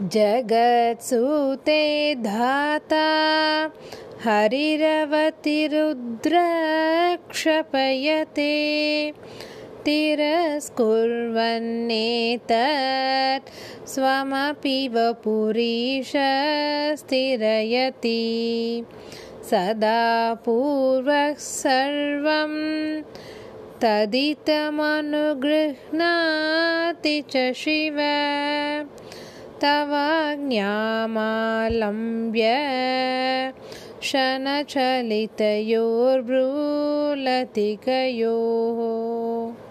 जगत्सूते धाता हरिरवतिरुद्रक्षपयते। तिरस्कुर्वन्नेतत् स्वमपि वपुरीश स्थिरयति। सदा पूर्वः सर्वं तदितमनुगृह्णाति च शिव तवाज्ञामालम्ब्य शनचलितयोर्ब्रूलतिकयोः